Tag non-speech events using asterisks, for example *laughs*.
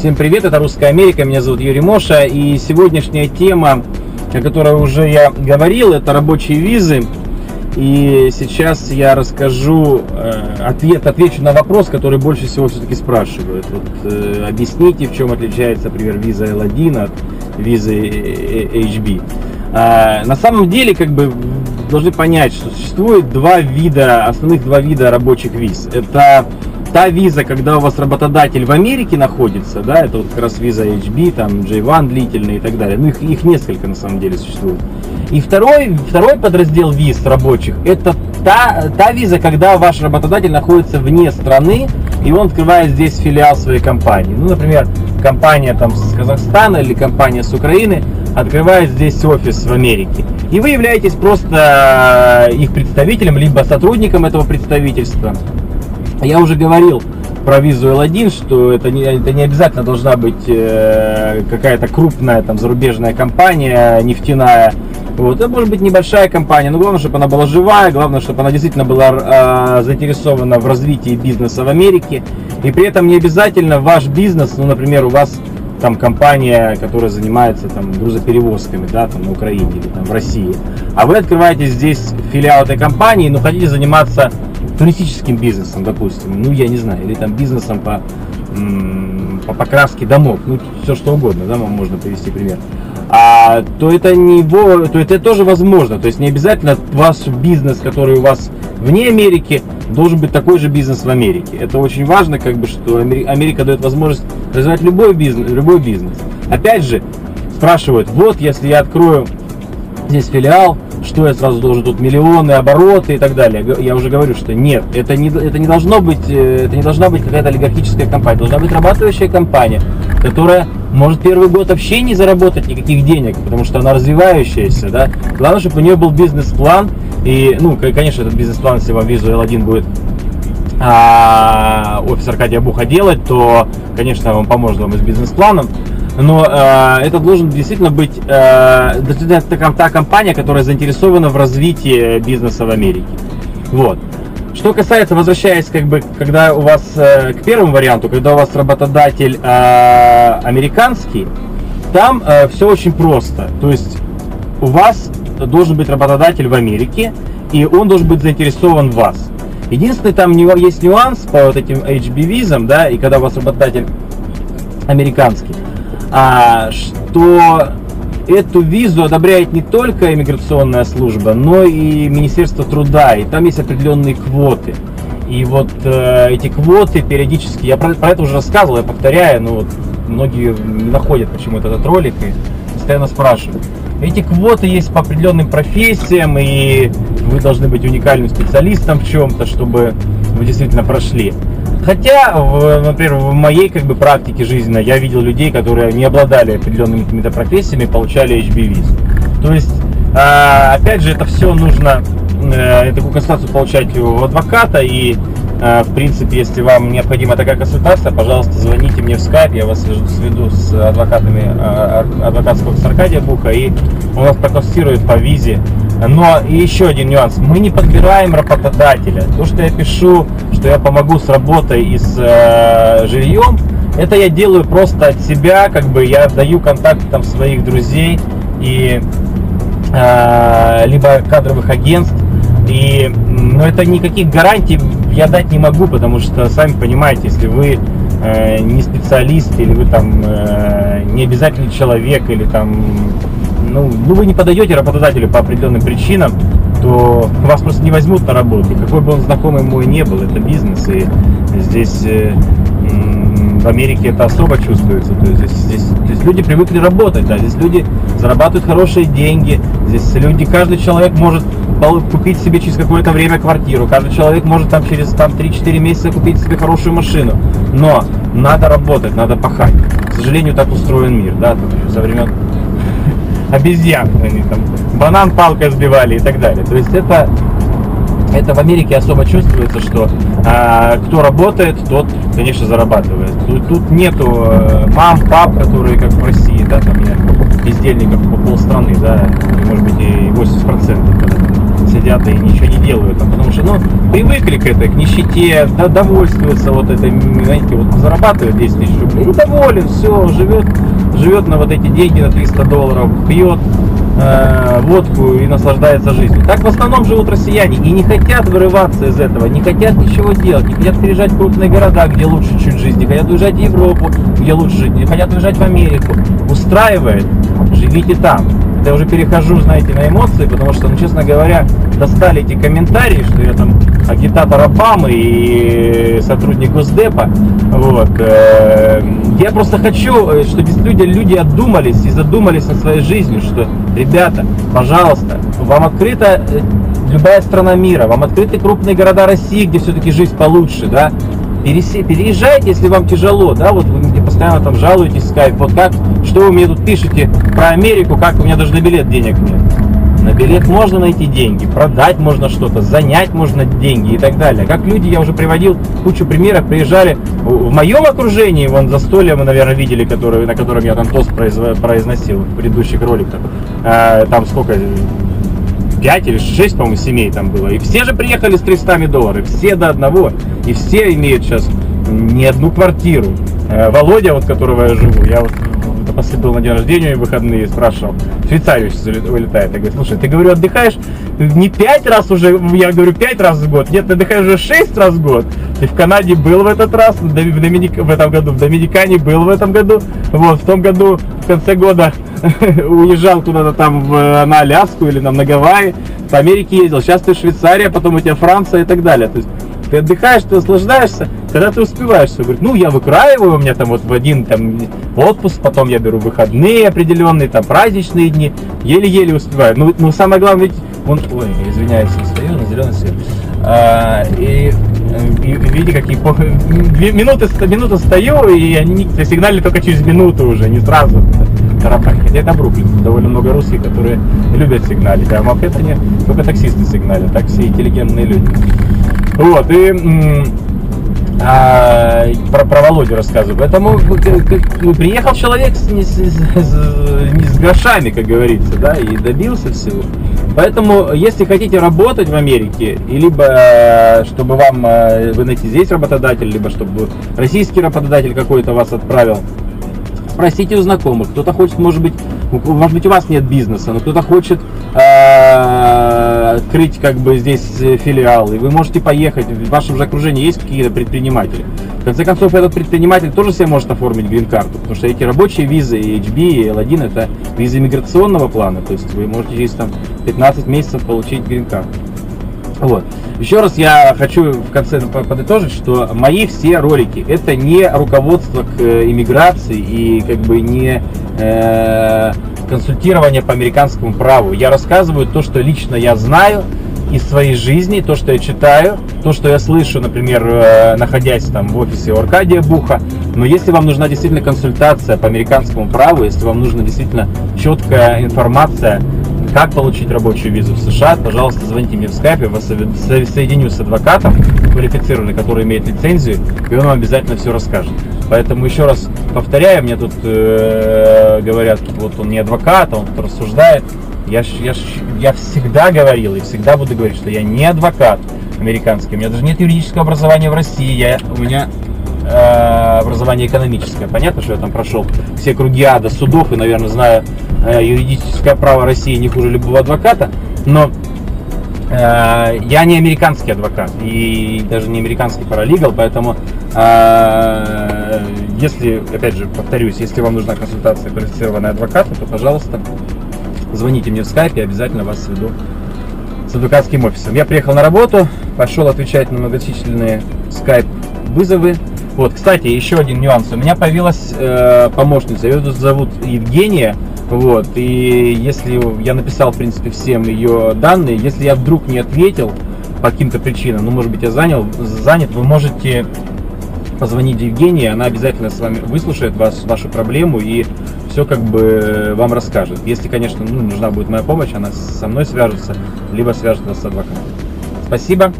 Всем привет, это Русская Америка, меня зовут Юрий Моша, и сегодняшняя тема, о которой уже я говорил, это рабочие визы. И сейчас я расскажу, э, ответ, отвечу на вопрос, который больше всего все-таки спрашивают. Вот, э, объясните, в чем отличается, например, виза L1 от визы HB. А, на самом деле, как бы, должны понять, что существует два вида, основных два вида рабочих виз. Это та виза, когда у вас работодатель в Америке находится, да, это вот как раз виза HB, там J1 длительный и так далее. Ну, их, их несколько на самом деле существует. И второй, второй подраздел виз рабочих, это та, та виза, когда ваш работодатель находится вне страны, и он открывает здесь филиал своей компании. Ну, например, компания там с Казахстана или компания с Украины открывает здесь офис в Америке. И вы являетесь просто их представителем, либо сотрудником этого представительства. Я уже говорил про визу L1, что это не, это не обязательно должна быть э, какая-то крупная там зарубежная компания нефтяная. Вот, это может быть небольшая компания, но главное, чтобы она была живая, главное, чтобы она действительно была э, заинтересована в развитии бизнеса в Америке. И при этом не обязательно ваш бизнес, ну, например, у вас там компания, которая занимается там грузоперевозками, да, там на Украине или там в России, а вы открываете здесь филиал этой компании, но хотите заниматься туристическим бизнесом, допустим, ну я не знаю, или там бизнесом по, по покраске домов, ну все что угодно, да, можно привести пример, а, то это не то это тоже возможно, то есть не обязательно ваш бизнес, который у вас вне Америки, должен быть такой же бизнес в Америке. Это очень важно, как бы, что Америка дает возможность развивать любой бизнес, любой бизнес. Опять же, спрашивают, вот если я открою здесь филиал, что я сразу должен тут миллионы, обороты и так далее. Я уже говорю, что нет, это не, это не должно быть, э, это не должна быть какая-то олигархическая компания, должна быть работающая компания, которая может первый год вообще не заработать никаких денег, потому что она развивающаяся, да. Главное, чтобы у нее был бизнес-план, и, ну, конечно, этот бизнес-план, если вам визу L1 будет а, офис Аркадия Буха делать, то, конечно, он поможет вам с бизнес-планом но э, это должен действительно быть э, действительно та, компания, которая заинтересована в развитии бизнеса в Америке. Вот. Что касается, возвращаясь, как бы, когда у вас э, к первому варианту, когда у вас работодатель э, американский, там э, все очень просто. То есть у вас должен быть работодатель в Америке, и он должен быть заинтересован в вас. Единственный там есть нюанс по вот этим HB визам, да, и когда у вас работодатель американский, что эту визу одобряет не только иммиграционная служба, но и Министерство труда, и там есть определенные квоты. И вот э, эти квоты периодически, я про, про это уже рассказывал, я повторяю, но вот многие не находят почему-то этот ролик и постоянно спрашивают. Эти квоты есть по определенным профессиям, и вы должны быть уникальным специалистом в чем-то, чтобы вы действительно прошли. Хотя, в, например, в моей как бы практике жизненной я видел людей, которые не обладали определенными какими-то профессиями, получали HB визу. То есть, а, опять же, это все нужно, э, такую консультацию получать у адвоката и э, в принципе, если вам необходима такая консультация, пожалуйста, звоните мне в скайп, я вас сведу с адвокатами э, адвокатского с Аркадия Буха, и он вас проконсультирует по визе но еще один нюанс. Мы не подбираем работодателя. То, что я пишу, что я помогу с работой и с э, жильем, это я делаю просто от себя, как бы я даю контакты там своих друзей и э, либо кадровых агентств. И, но это никаких гарантий я дать не могу, потому что, сами понимаете, если вы э, не специалист или вы там э, не обязательный человек или там ну, ну вы не подаете работодателю по определенным причинам, то вас просто не возьмут на работу. Какой бы он знакомый мой не был, это бизнес, и здесь э, в Америке это особо чувствуется. То есть здесь, здесь, здесь люди привыкли работать, да, здесь люди зарабатывают хорошие деньги, здесь люди, каждый человек может купить себе через какое-то время квартиру, каждый человек может там через там, 3-4 месяца купить себе хорошую машину, но надо работать, надо пахать. К сожалению, так устроен мир, да, со времен обезьян, они там банан палкой сбивали и так далее. То есть это это в Америке особо чувствуется, что а, кто работает, тот, конечно, зарабатывает. Тут, тут нету э, мам, пап, которые как в России, да, там нет бездельников по полстраны, да, может быть и 80% сидят и ничего не делают. Там, потому что, ну, привыкли к этой, к нищете, да, довольствуются вот этой, знаете, вот зарабатывает 10 тысяч рублей и доволен, все, живет, живет на вот эти деньги на 300 долларов, пьет, э, водку и наслаждается жизнью. Так в основном живут россияне и не хотят вырываться из этого, не хотят ничего делать, не хотят переезжать в крупные города, где лучше чуть жизнь, не хотят уезжать в Европу, где лучше жить, не хотят уезжать в Америку. Устраивает, живите там. Я уже перехожу, знаете, на эмоции, потому что, ну, честно говоря, достали эти комментарии, что я там агитатор Обамы и сотрудник Госдепа. Вот. Э, я просто хочу, э, чтобы люди, люди отдумались и задумались над своей жизнью, что, ребята, пожалуйста, вам открыта э, любая страна мира, вам открыты крупные города России, где все-таки жизнь получше, да, переезжайте, если вам тяжело, да, вот вы мне постоянно там жалуетесь в скайп, вот как, что вы мне тут пишете про Америку, как у меня даже на билет денег нет. На билет можно найти деньги, продать можно что-то, занять можно деньги и так далее. Как люди, я уже приводил кучу примеров, приезжали в моем окружении, вон застолье мы, наверное, видели, который, на котором я там тост произносил в предыдущих роликах. А, там сколько, 5 или 6, по-моему, семей там было. И все же приехали с 300 долларов, все до одного. И все имеют сейчас не одну квартиру. Э, Володя, вот которого я живу, я вот после был на день рождения в выходные, спрашивал, в Швейцарию вылетает. Я говорю, слушай, ты, говорю, отдыхаешь не пять раз уже, я говорю, пять раз в год, нет, ты отдыхаешь уже шесть раз в год. Ты в Канаде был в этот раз, в, Доминик... в этом году, в Доминикане был в этом году, вот, в том году, в конце года *laughs* уезжал куда-то там в, на Аляску или там на Гавайи, в Америке ездил, сейчас ты Швейцария, потом у тебя Франция и так далее. То есть ты отдыхаешь, ты наслаждаешься, когда ты успеваешь все. Говорит, ну я выкраиваю, у меня там вот в один там отпуск, потом я беру выходные определенные, там праздничные дни, еле-еле успеваю. Ну, ну самое главное, ведь он, ой, извиняюсь, стою на зеленый свет. А, и, и видите, какие две минуты, минуту стою, и они сигналили только через минуту уже, не сразу. Тарапань. Хотя это Бруклин. Довольно много русских, которые любят сигналить. А в Манхэттене только таксисты сигналят, так все интеллигентные люди. Вот, и а, про, про Володю рассказываю. Поэтому приехал человек с, не, с, с, не с грошами, как говорится, да, и добился всего. Поэтому, если хотите работать в Америке, и либо э, чтобы вам э, вы найти здесь работодатель, либо чтобы российский работодатель какой-то вас отправил спросите у знакомых. Кто-то хочет, может быть, может быть, у вас нет бизнеса, но кто-то хочет э, открыть как бы здесь филиал, и вы можете поехать. В вашем же окружении есть какие-то предприниматели. В конце концов, этот предприниматель тоже себе может оформить грин-карту, потому что эти рабочие визы, и HB, и L1 это визы иммиграционного плана, то есть вы можете здесь там 15 месяцев получить грин-карту. Вот. Еще раз я хочу в конце подытожить, что мои все ролики это не руководство к э, иммиграции и как бы не э, консультирование по американскому праву. Я рассказываю то, что лично я знаю из своей жизни, то, что я читаю, то, что я слышу, например, э, находясь там в офисе у Аркадия Буха. Но если вам нужна действительно консультация по американскому праву, если вам нужна действительно четкая информация как получить рабочую визу в США, пожалуйста, звоните мне в скайпе, вас соединю с адвокатом квалифицированным, который имеет лицензию, и он вам обязательно все расскажет. Поэтому еще раз повторяю, мне тут э, говорят, вот он не адвокат, а он тут рассуждает. Я, я, я всегда говорил и всегда буду говорить, что я не адвокат американский. У меня даже нет юридического образования в России. Я, у меня Э, образование экономическое. Понятно, что я там прошел все круги ада судов и, наверное, знаю э, юридическое право России не хуже любого адвоката, но э, я не американский адвокат и даже не американский паралигал, поэтому если, опять же, повторюсь, если вам нужна консультация квалифицированного адвоката, то, пожалуйста, звоните мне в скайпе, обязательно вас сведу с адвокатским офисом. Я приехал на работу, пошел отвечать на многочисленные скайп вызовы, вот, кстати, еще один нюанс. У меня появилась э, помощница, ее зовут Евгения. Вот, и если я написал, в принципе, всем ее данные, если я вдруг не ответил по каким-то причинам, ну, может быть, я занял, занят, вы можете позвонить Евгении, она обязательно с вами выслушает вас, вашу проблему и все как бы вам расскажет. Если, конечно, ну, нужна будет моя помощь, она со мной свяжется, либо свяжет вас с адвокатом. Спасибо.